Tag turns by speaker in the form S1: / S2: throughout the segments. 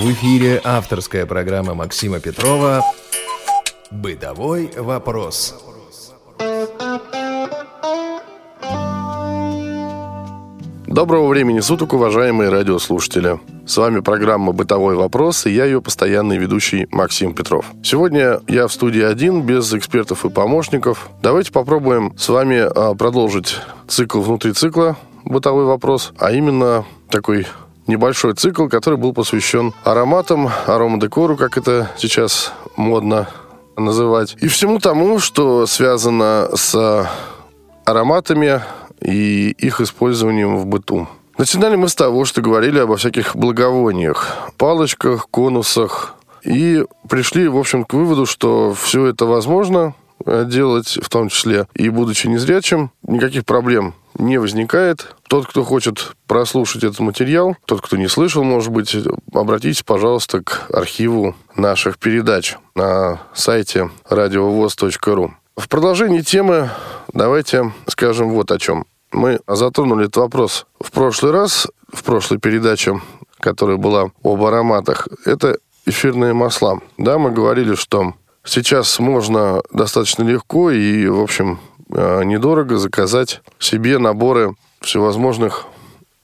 S1: В эфире авторская программа Максима Петрова «Бытовой вопрос».
S2: Доброго времени суток, уважаемые радиослушатели. С вами программа «Бытовой вопрос» и я ее постоянный ведущий Максим Петров. Сегодня я в студии один, без экспертов и помощников. Давайте попробуем с вами а, продолжить цикл внутри цикла «Бытовой вопрос», а именно такой небольшой цикл, который был посвящен ароматам, аромадекору, как это сейчас модно называть, и всему тому, что связано с ароматами, и их использованием в быту. Начинали мы с того, что говорили обо всяких благовониях, палочках, конусах, и пришли, в общем, к выводу, что все это возможно делать, в том числе и будучи незрячим, никаких проблем не возникает. Тот, кто хочет прослушать этот материал, тот, кто не слышал, может быть, обратитесь, пожалуйста, к архиву наших передач на сайте радиовоз.ру. В продолжении темы давайте скажем вот о чем. Мы затронули этот вопрос в прошлый раз, в прошлой передаче, которая была об ароматах. Это эфирные масла. Да, мы говорили, что сейчас можно достаточно легко и, в общем, недорого заказать себе наборы всевозможных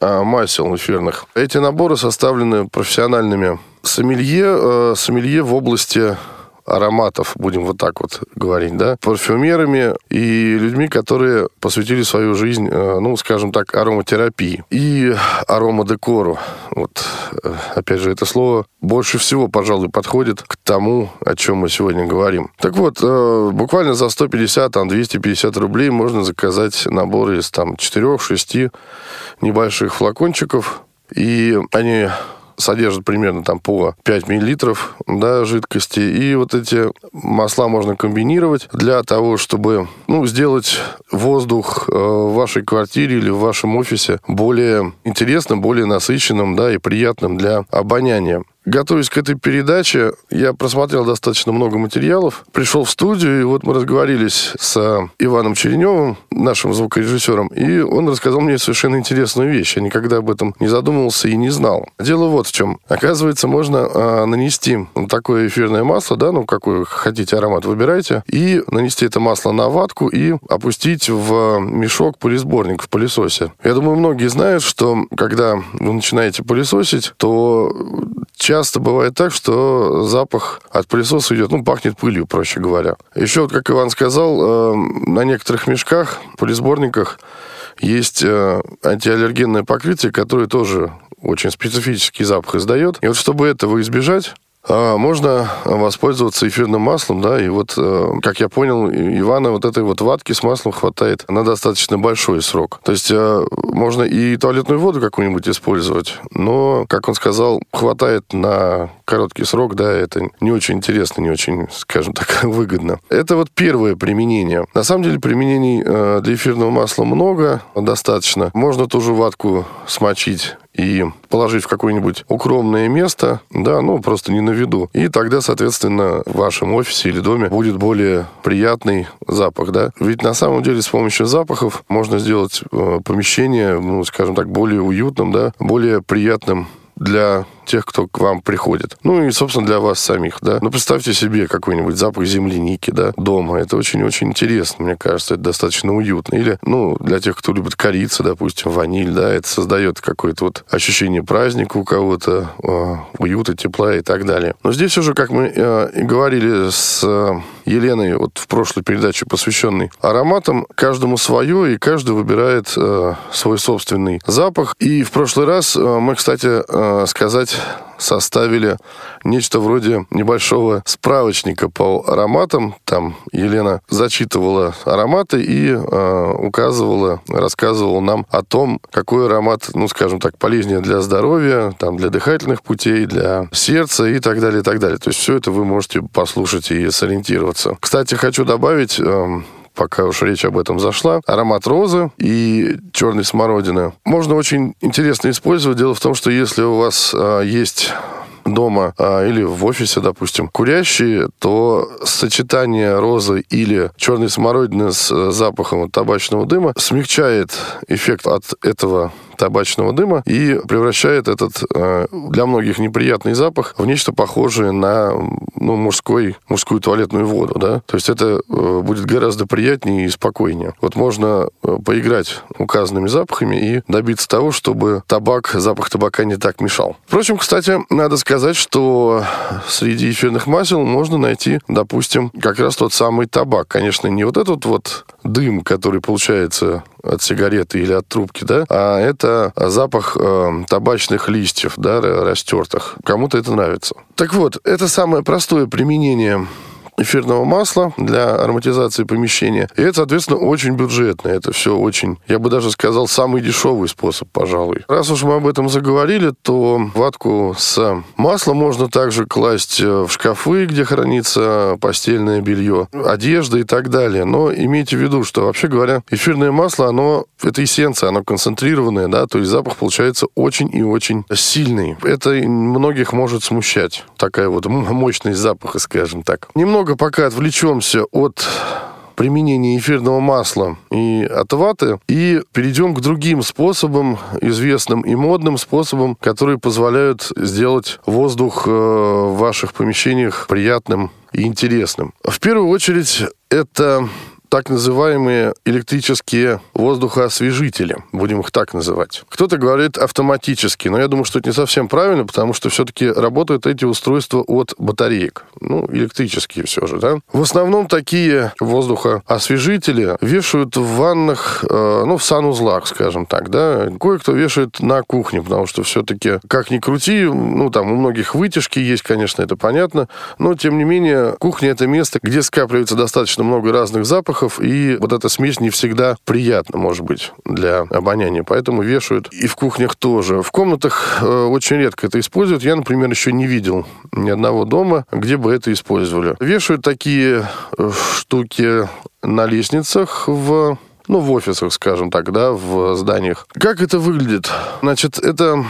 S2: э, масел эфирных. Эти наборы составлены профессиональными сомелье, э, сомелье в области ароматов, будем вот так вот говорить, да, парфюмерами и людьми, которые посвятили свою жизнь, э, ну, скажем так, ароматерапии и аромадекору. Вот, э, опять же, это слово больше всего, пожалуй, подходит к тому, о чем мы сегодня говорим. Так вот, э, буквально за 150, там, 250 рублей можно заказать наборы из, там, 4-6 небольших флакончиков, и они содержит примерно там по 5 миллилитров да, жидкости. И вот эти масла можно комбинировать для того, чтобы ну, сделать воздух э, в вашей квартире или в вашем офисе более интересным, более насыщенным да, и приятным для обоняния. Готовясь к этой передаче, я просмотрел достаточно много материалов, пришел в студию, и вот мы разговорились с Иваном Череневым, нашим звукорежиссером, и он рассказал мне совершенно интересную вещь. Я никогда об этом не задумывался и не знал. Дело вот в чем. Оказывается, можно э, нанести такое эфирное масло, да, ну, какой хотите аромат, выбирайте, и нанести это масло на ватку и опустить в мешок пылесборник в пылесосе. Я думаю, многие знают, что когда вы начинаете пылесосить, то бывает так, что запах от пылесоса идет, ну, пахнет пылью, проще говоря. Еще, вот, как Иван сказал, э, на некоторых мешках, пылесборниках есть э, антиаллергенное покрытие, которое тоже очень специфический запах издает. И вот чтобы этого избежать, можно воспользоваться эфирным маслом, да, и вот, э, как я понял, Ивана вот этой вот ватки с маслом хватает на достаточно большой срок. То есть э, можно и туалетную воду какую-нибудь использовать, но, как он сказал, хватает на короткий срок, да, это не очень интересно, не очень, скажем так, выгодно. Это вот первое применение. На самом деле применений э, для эфирного масла много, достаточно. Можно ту же ватку смочить и положить в какое-нибудь укромное место, да, ну, просто не на виду. И тогда, соответственно, в вашем офисе или доме будет более приятный запах, да. Ведь на самом деле с помощью запахов можно сделать э, помещение, ну, скажем так, более уютным, да, более приятным для тех, кто к вам приходит. Ну и, собственно, для вас самих, да. Ну, представьте себе какой-нибудь запах земляники, да, дома. Это очень-очень интересно, мне кажется, это достаточно уютно. Или, ну, для тех, кто любит корица, допустим, ваниль, да, это создает какое-то вот ощущение праздника у кого-то, э, уюта, тепла и так далее. Но здесь уже, как мы э, и говорили с э, Еленой вот в прошлой передаче, посвященной ароматам, каждому свое, и каждый выбирает э, свой собственный запах. И в прошлый раз мы, кстати, э, сказать составили нечто вроде небольшого справочника по ароматам. Там Елена зачитывала ароматы и э, указывала, рассказывала нам о том, какой аромат, ну, скажем так, полезнее для здоровья, там, для дыхательных путей, для сердца и так далее, и так далее. То есть все это вы можете послушать и сориентироваться. Кстати, хочу добавить, э, пока уж речь об этом зашла, аромат розы и черной смородины. Можно очень интересно использовать. Дело в том, что если у вас а, есть дома а, или в офисе, допустим, курящие, то сочетание розы или черной смородины с э, запахом табачного дыма смягчает эффект от этого табачного дыма и превращает этот э, для многих неприятный запах в нечто похожее на ну, мужской, мужскую туалетную воду. Да? То есть это э, будет гораздо приятнее и спокойнее. Вот можно э, поиграть указанными запахами и добиться того, чтобы табак, запах табака не так мешал. Впрочем, кстати, надо сказать, что среди эфирных масел можно найти, допустим, как раз тот самый табак. Конечно, не вот этот вот дым, который получается от сигареты или от трубки, да, а это запах э, табачных листьев, да, растертых. Кому-то это нравится. Так вот, это самое простое применение эфирного масла для ароматизации помещения. И это, соответственно, очень бюджетно. Это все очень, я бы даже сказал, самый дешевый способ, пожалуй. Раз уж мы об этом заговорили, то ватку с маслом можно также класть э, в шкафы, где хранится постельное белье, одежда и так далее. Но имейте в виду, что, вообще говоря, эфирное масло, оно, это эссенция, оно концентрированное, да, то есть запах получается очень и очень сильный. Это многих может смущать. Такая вот мощность запаха, скажем так. Немного немного пока отвлечемся от применения эфирного масла и от ваты и перейдем к другим способам, известным и модным способам, которые позволяют сделать воздух э, в ваших помещениях приятным и интересным. В первую очередь это так называемые электрические воздухоосвежители, будем их так называть. Кто-то говорит автоматически, но я думаю, что это не совсем правильно, потому что все-таки работают эти устройства от батареек. Ну, электрические все же, да. В основном такие воздухоосвежители вешают в ваннах, э, ну, в санузлах, скажем так, да. Кое-кто вешает на кухне, потому что все-таки, как ни крути, ну, там у многих вытяжки есть, конечно, это понятно, но, тем не менее, кухня — это место, где скапливается достаточно много разных запахов, запахов, и вот эта смесь не всегда приятна, может быть, для обоняния. Поэтому вешают и в кухнях тоже. В комнатах э, очень редко это используют. Я, например, еще не видел ни одного дома, где бы это использовали. Вешают такие э, штуки на лестницах в ну, в офисах, скажем так, да, в зданиях. Как это выглядит? Значит, это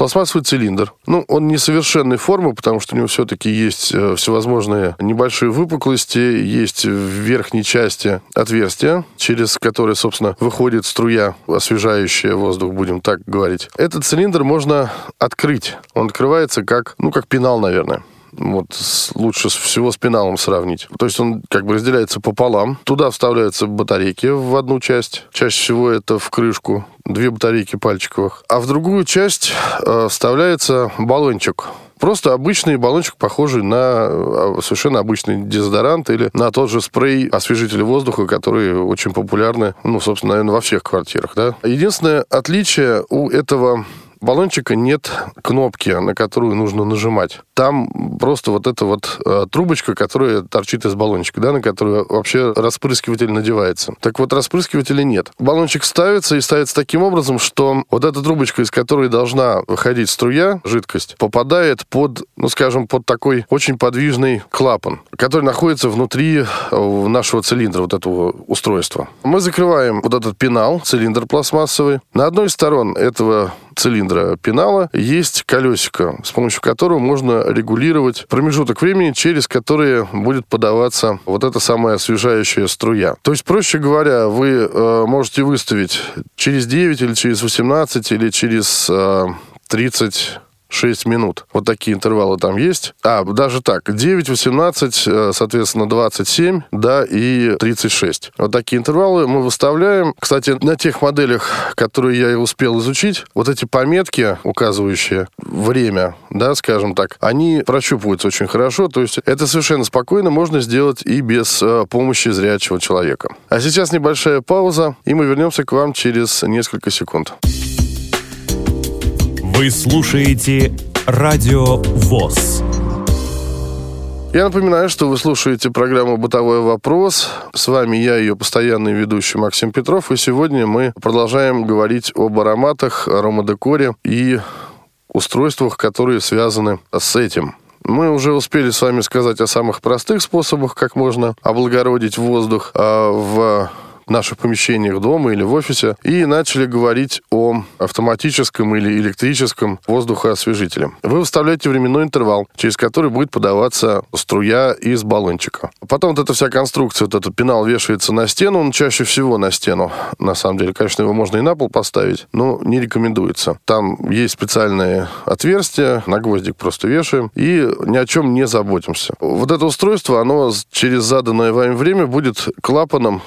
S2: Пластмассовый цилиндр. Ну, он несовершенной формы, потому что у него все-таки есть э, всевозможные небольшие выпуклости, есть в верхней части отверстия, через которое, собственно, выходит струя, освежающая воздух, будем так говорить. Этот цилиндр можно открыть. Он открывается как, ну, как пенал, наверное вот лучше всего с пеналом сравнить. То есть он как бы разделяется пополам. Туда вставляются батарейки в одну часть. Чаще всего это в крышку. Две батарейки пальчиковых. А в другую часть э, вставляется баллончик. Просто обычный баллончик, похожий на э, совершенно обычный дезодорант или на тот же спрей освежителя воздуха, которые очень популярны, ну, собственно, наверное, во всех квартирах, да. Единственное отличие у этого баллончика нет кнопки, на которую нужно нажимать. Там просто вот эта вот э, трубочка, которая торчит из баллончика, да, на которую вообще распрыскиватель надевается. Так вот, распрыскивателя нет. Баллончик ставится и ставится таким образом, что вот эта трубочка, из которой должна выходить струя, жидкость, попадает под, ну, скажем, под такой очень подвижный клапан, который находится внутри э, нашего цилиндра, вот этого устройства. Мы закрываем вот этот пенал, цилиндр пластмассовый. На одной из сторон этого цилиндра пенала есть колесико, с помощью которого можно регулировать промежуток времени, через который будет подаваться вот эта самая освежающая струя. То есть, проще говоря, вы э, можете выставить через 9 или через 18 или через э, 30 6 минут. Вот такие интервалы там есть. А, даже так, 9, 18, э, соответственно, 27, да, и 36. Вот такие интервалы мы выставляем. Кстати, на тех моделях, которые я успел изучить, вот эти пометки, указывающие время, да, скажем так, они прощупываются очень хорошо. То есть это совершенно спокойно можно сделать и без э, помощи зрячего человека. А сейчас небольшая пауза, и мы вернемся к вам через несколько секунд.
S3: Вы слушаете Радио ВОЗ.
S2: Я напоминаю, что вы слушаете программу «Бытовой вопрос». С вами я, ее постоянный ведущий Максим Петров. И сегодня мы продолжаем говорить об ароматах, аромадекоре и устройствах, которые связаны с этим. Мы уже успели с вами сказать о самых простых способах, как можно облагородить воздух. А в наших помещениях дома или в офисе и начали говорить о автоматическом или электрическом воздухоосвежителе. Вы выставляете временной интервал, через который будет подаваться струя из баллончика. Потом вот эта вся конструкция, вот этот пенал вешается на стену, он чаще всего на стену. На самом деле, конечно, его можно и на пол поставить, но не рекомендуется. Там есть специальные отверстия, на гвоздик просто вешаем и ни о чем не заботимся. Вот это устройство, оно через заданное вами время будет клапаном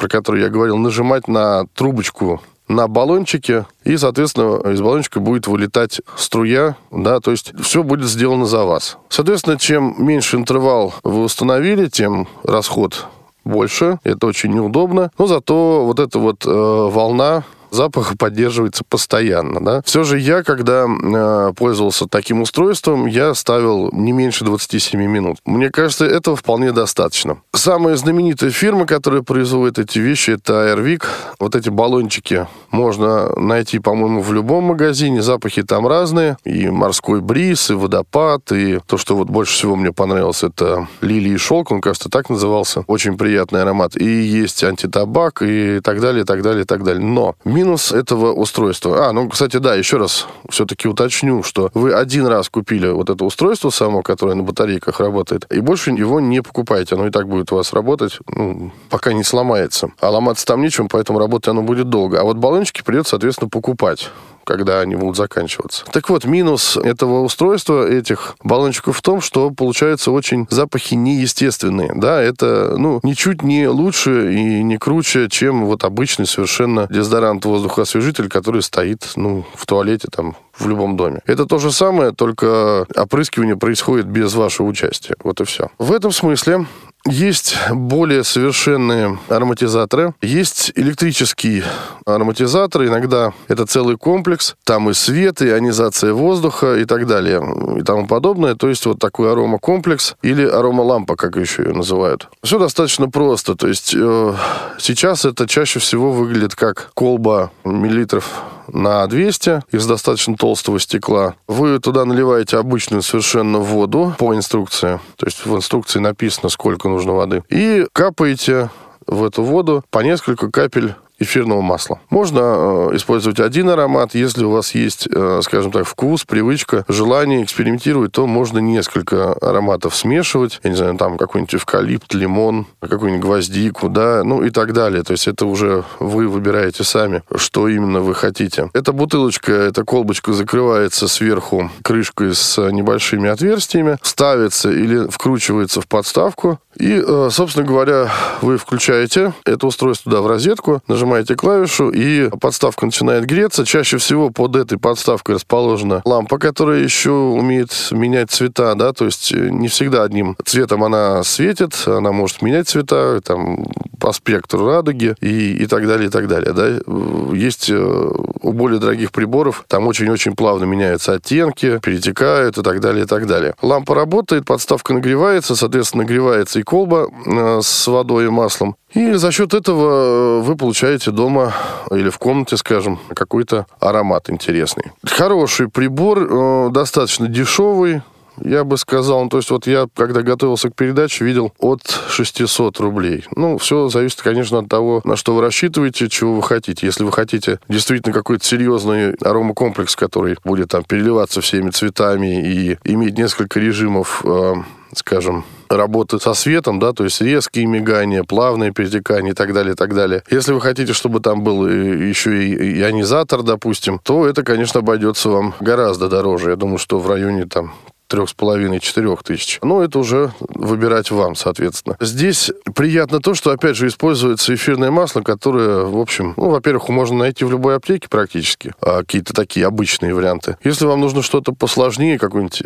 S2: про который я говорил, нажимать на трубочку на баллончике, и, соответственно, из баллончика будет вылетать струя, да, то есть все будет сделано за вас. Соответственно, чем меньше интервал вы установили, тем расход больше, это очень неудобно, но зато вот эта вот э, волна запах поддерживается постоянно. Да? Все же я, когда э, пользовался таким устройством, я ставил не меньше 27 минут. Мне кажется, этого вполне достаточно. Самая знаменитая фирма, которая производит эти вещи, это Airwick. Вот эти баллончики можно найти, по-моему, в любом магазине. Запахи там разные. И морской бриз, и водопад, и то, что вот больше всего мне понравилось, это лилии и шелк. Он, кажется, так назывался. Очень приятный аромат. И есть антитабак, и так далее, и так далее, и так далее. Но минус этого устройства. А, ну, кстати, да, еще раз все-таки уточню, что вы один раз купили вот это устройство само, которое на батарейках работает, и больше его не покупаете. Оно и так будет у вас работать, ну, пока не сломается. А ломаться там нечем, поэтому работать оно будет долго. А вот баллончики придется, соответственно, покупать когда они будут заканчиваться. Так вот, минус этого устройства, этих баллончиков в том, что получаются очень запахи неестественные. Да, это, ну, ничуть не лучше и не круче, чем вот обычный совершенно дезодорант воздухоосвежитель, который стоит, ну, в туалете там в любом доме. Это то же самое, только опрыскивание происходит без вашего участия. Вот и все. В этом смысле есть более совершенные ароматизаторы. Есть электрический ароматизатор. Иногда это целый комплекс. Там и свет, и ионизация воздуха и так далее. И тому подобное. То есть вот такой аромакомплекс или аромалампа, как еще ее называют. Все достаточно просто. То есть э, сейчас это чаще всего выглядит как колба миллилитров на 200 из достаточно толстого стекла. Вы туда наливаете обычную совершенно воду по инструкции. То есть в инструкции написано, сколько нужно воды. И капаете в эту воду по несколько капель эфирного масла. Можно э, использовать один аромат. Если у вас есть, э, скажем так, вкус, привычка, желание экспериментировать, то можно несколько ароматов смешивать. Я не знаю, там какой-нибудь эвкалипт, лимон, какую-нибудь гвоздику, да, ну и так далее. То есть это уже вы выбираете сами, что именно вы хотите. Эта бутылочка, эта колбочка закрывается сверху крышкой с небольшими отверстиями, ставится или вкручивается в подставку. И, э, собственно говоря, вы включаете это устройство туда в розетку, нажимаете клавишу, и подставка начинает греться. Чаще всего под этой подставкой расположена лампа, которая еще умеет менять цвета, да, то есть э, не всегда одним цветом она светит, она может менять цвета, там, по спектру радуги и, и так далее, и так далее, да. Есть э, у более дорогих приборов, там очень-очень плавно меняются оттенки, перетекают и так далее, и так далее. Лампа работает, подставка нагревается, соответственно, нагревается и колба э, с водой и маслом. И за счет этого вы получаете дома или в комнате, скажем, какой-то аромат интересный. Хороший прибор, э, достаточно дешевый, я бы сказал, ну, то есть вот я, когда готовился к передаче, видел от 600 рублей. Ну, все зависит, конечно, от того, на что вы рассчитываете, чего вы хотите. Если вы хотите действительно какой-то серьезный аромакомплекс, который будет там переливаться всеми цветами и иметь несколько режимов, э, скажем, работы со светом, да, то есть резкие мигания, плавные перетекания и так далее, и так далее. Если вы хотите, чтобы там был еще и ионизатор, допустим, то это, конечно, обойдется вам гораздо дороже. Я думаю, что в районе там трех с половиной, четырех тысяч. Но это уже выбирать вам, соответственно. Здесь приятно то, что, опять же, используется эфирное масло, которое, в общем, ну, во-первых, можно найти в любой аптеке практически, а какие-то такие обычные варианты. Если вам нужно что-то посложнее, какой-нибудь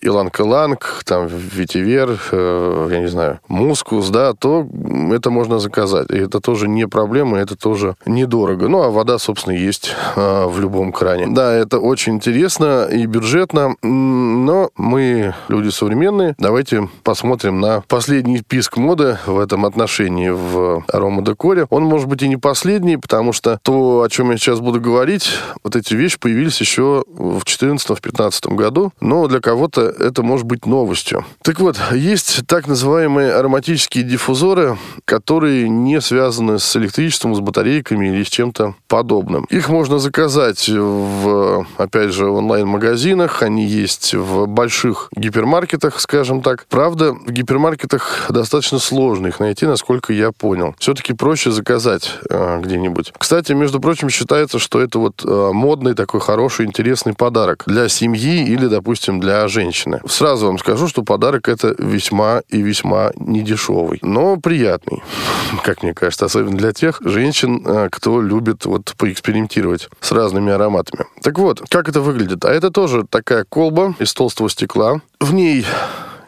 S2: иланг-иланг, там, ветивер, э, я не знаю, мускус, да, то это можно заказать. И это тоже не проблема, это тоже недорого. Ну, а вода, собственно, есть э, в любом кране. Да, это очень интересно и бюджетно, но мы люди современные. Давайте посмотрим на последний писк моды в этом отношении в аромадекоре. Он может быть и не последний, потому что то, о чем я сейчас буду говорить, вот эти вещи появились еще в 2014-2015 году, но для кого-то это может быть новостью. Так вот, есть так называемые ароматические диффузоры, которые не связаны с электричеством, с батарейками или с чем-то подобным. Их можно заказать в, опять же, онлайн-магазинах, они есть в больших гипермаркетах, скажем так. Правда, в гипермаркетах достаточно сложно их найти, насколько я понял. Все-таки проще заказать э, где-нибудь. Кстати, между прочим, считается, что это вот э, модный такой хороший, интересный подарок для семьи или, допустим, для женщины. Сразу вам скажу, что подарок это весьма и весьма недешевый, но приятный, как мне кажется, особенно для тех женщин, э, кто любит вот поэкспериментировать с разными ароматами. Так вот, как это выглядит? А это тоже такая колба из толстого стекла. В ней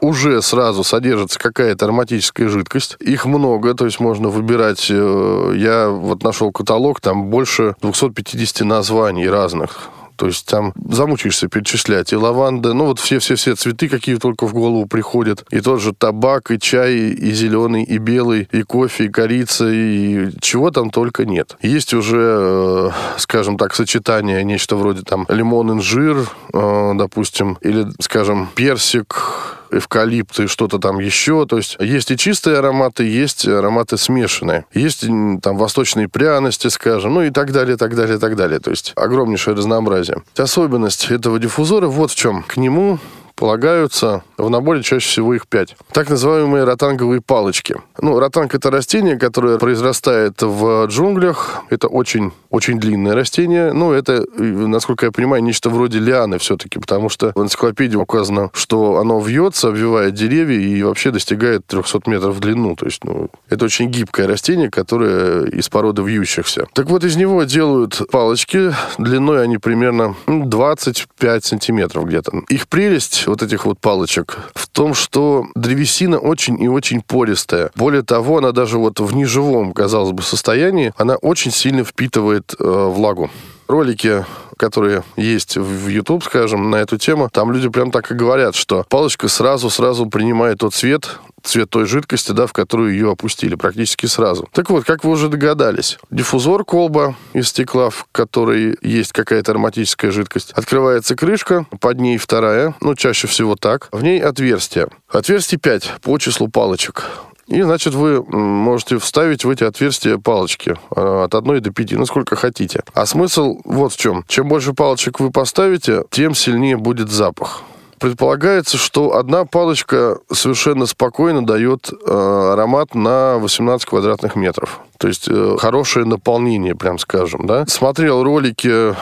S2: уже сразу содержится какая-то ароматическая жидкость. Их много, то есть можно выбирать. Э, я вот нашел каталог, там больше 250 названий разных. То есть там замучаешься перечислять. И лаванда, ну вот все-все-все цветы, какие только в голову приходят. И тот же табак, и чай, и зеленый, и белый, и кофе, и корица, и чего там только нет. Есть уже, э, скажем так, сочетание, нечто вроде там лимон, инжир, э, допустим, или, скажем, персик, эвкалипт и что-то там еще. То есть есть и чистые ароматы, есть ароматы смешанные. Есть там восточные пряности, скажем, ну и так далее, так далее, так далее. То есть огромнейшее разнообразие. Особенность этого диффузора вот в чем. К нему полагаются в наборе чаще всего их пять. Так называемые ротанговые палочки. Ну, ротанг это растение, которое произрастает в джунглях. Это очень, очень длинное растение. Ну, это, насколько я понимаю, нечто вроде лианы все-таки, потому что в энциклопедии указано, что оно вьется, обвивает деревья и вообще достигает 300 метров в длину. То есть, ну, это очень гибкое растение, которое из породы вьющихся. Так вот, из него делают палочки. Длиной они примерно 25 сантиметров где-то. Их прелесть вот этих вот палочек в том, что древесина очень и очень пористая. Более того, она даже вот в неживом, казалось бы, состоянии, она очень сильно впитывает э, влагу. Ролики которые есть в YouTube, скажем, на эту тему, там люди прям так и говорят, что палочка сразу-сразу принимает тот цвет, цвет той жидкости, да, в которую ее опустили практически сразу. Так вот, как вы уже догадались, диффузор колба из стекла, в которой есть какая-то ароматическая жидкость, открывается крышка, под ней вторая, ну, чаще всего так, в ней отверстие. Отверстие 5 по числу палочек. И, значит, вы можете вставить в эти отверстия палочки э, от 1 до 5, насколько хотите. А смысл вот в чем. Чем больше палочек вы поставите, тем сильнее будет запах предполагается, что одна палочка совершенно спокойно дает э, аромат на 18 квадратных метров. То есть э, хорошее наполнение, прям скажем, да. Смотрел ролики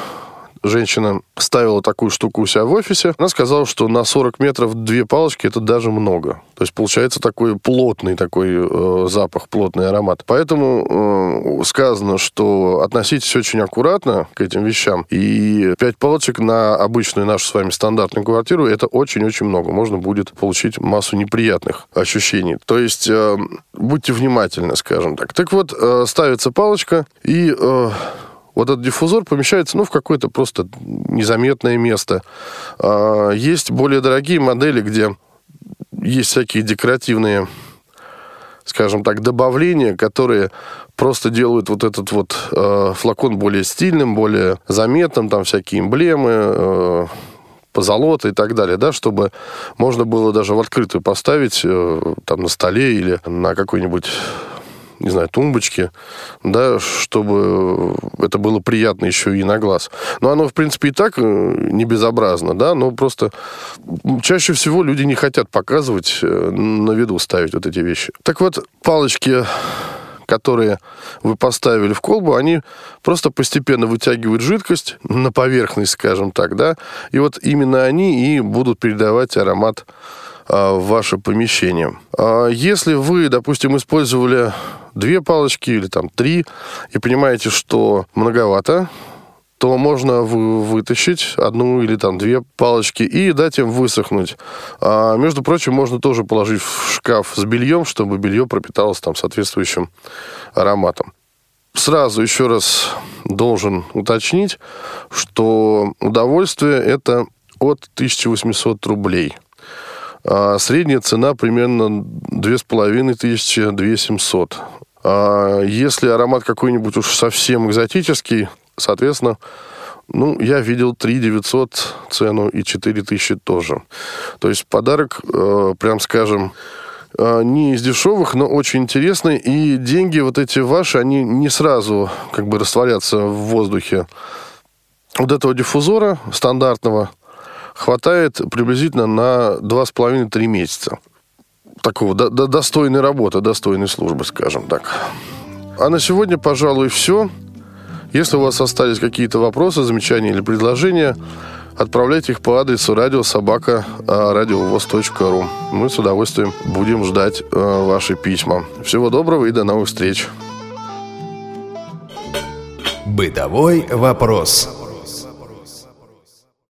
S2: женщина ставила такую штуку у себя в офисе. Она сказала, что на 40 метров две палочки это даже много. То есть получается такой плотный такой э, запах, плотный аромат. Поэтому э, сказано, что относитесь очень аккуратно к этим вещам. И 5 палочек на обычную нашу с вами стандартную квартиру это очень-очень много. Можно будет получить массу неприятных ощущений. То есть э, будьте внимательны, скажем так. Так вот, э, ставится палочка и... Э, вот этот диффузор помещается ну, в какое-то просто незаметное место. А, есть более дорогие модели, где есть всякие декоративные скажем так, добавления, которые просто делают вот этот вот э, флакон более стильным, более заметным, там всякие эмблемы, э, позолота и так далее, да, чтобы можно было даже в открытую поставить э, там на столе или на какой-нибудь не знаю, тумбочки, да, чтобы это было приятно еще и на глаз. Но оно, в принципе, и так э, не безобразно, да, но просто чаще всего люди не хотят показывать, э, на виду ставить вот эти вещи. Так вот, палочки которые вы поставили в колбу, они просто постепенно вытягивают жидкость на поверхность, скажем так, да, и вот именно они и будут передавать аромат в ваше помещение. А если вы, допустим, использовали две палочки или там три и понимаете, что многовато, то можно вы, вытащить одну или там две палочки и дать им высохнуть. А, между прочим, можно тоже положить в шкаф с бельем, чтобы белье пропиталось там соответствующим ароматом. Сразу еще раз должен уточнить, что удовольствие это от 1800 рублей. А средняя цена примерно 2500 2700. А если аромат какой-нибудь уж совсем экзотический, соответственно, ну, я видел 3 900 цену и 4 тысячи тоже. То есть подарок, э, прям скажем, э, не из дешевых, но очень интересный. И деньги вот эти ваши, они не сразу как бы растворятся в воздухе. Вот этого диффузора стандартного хватает приблизительно на 2,5-3 месяца. Такого до, до, достойной работы, достойной службы, скажем так. А на сегодня, пожалуй, все. Если у вас остались какие-то вопросы, замечания или предложения, отправляйте их по адресу радиособака радиовоз.ру. Мы с удовольствием будем ждать э, ваши письма. Всего доброго и до новых встреч.
S1: Бытовой вопрос.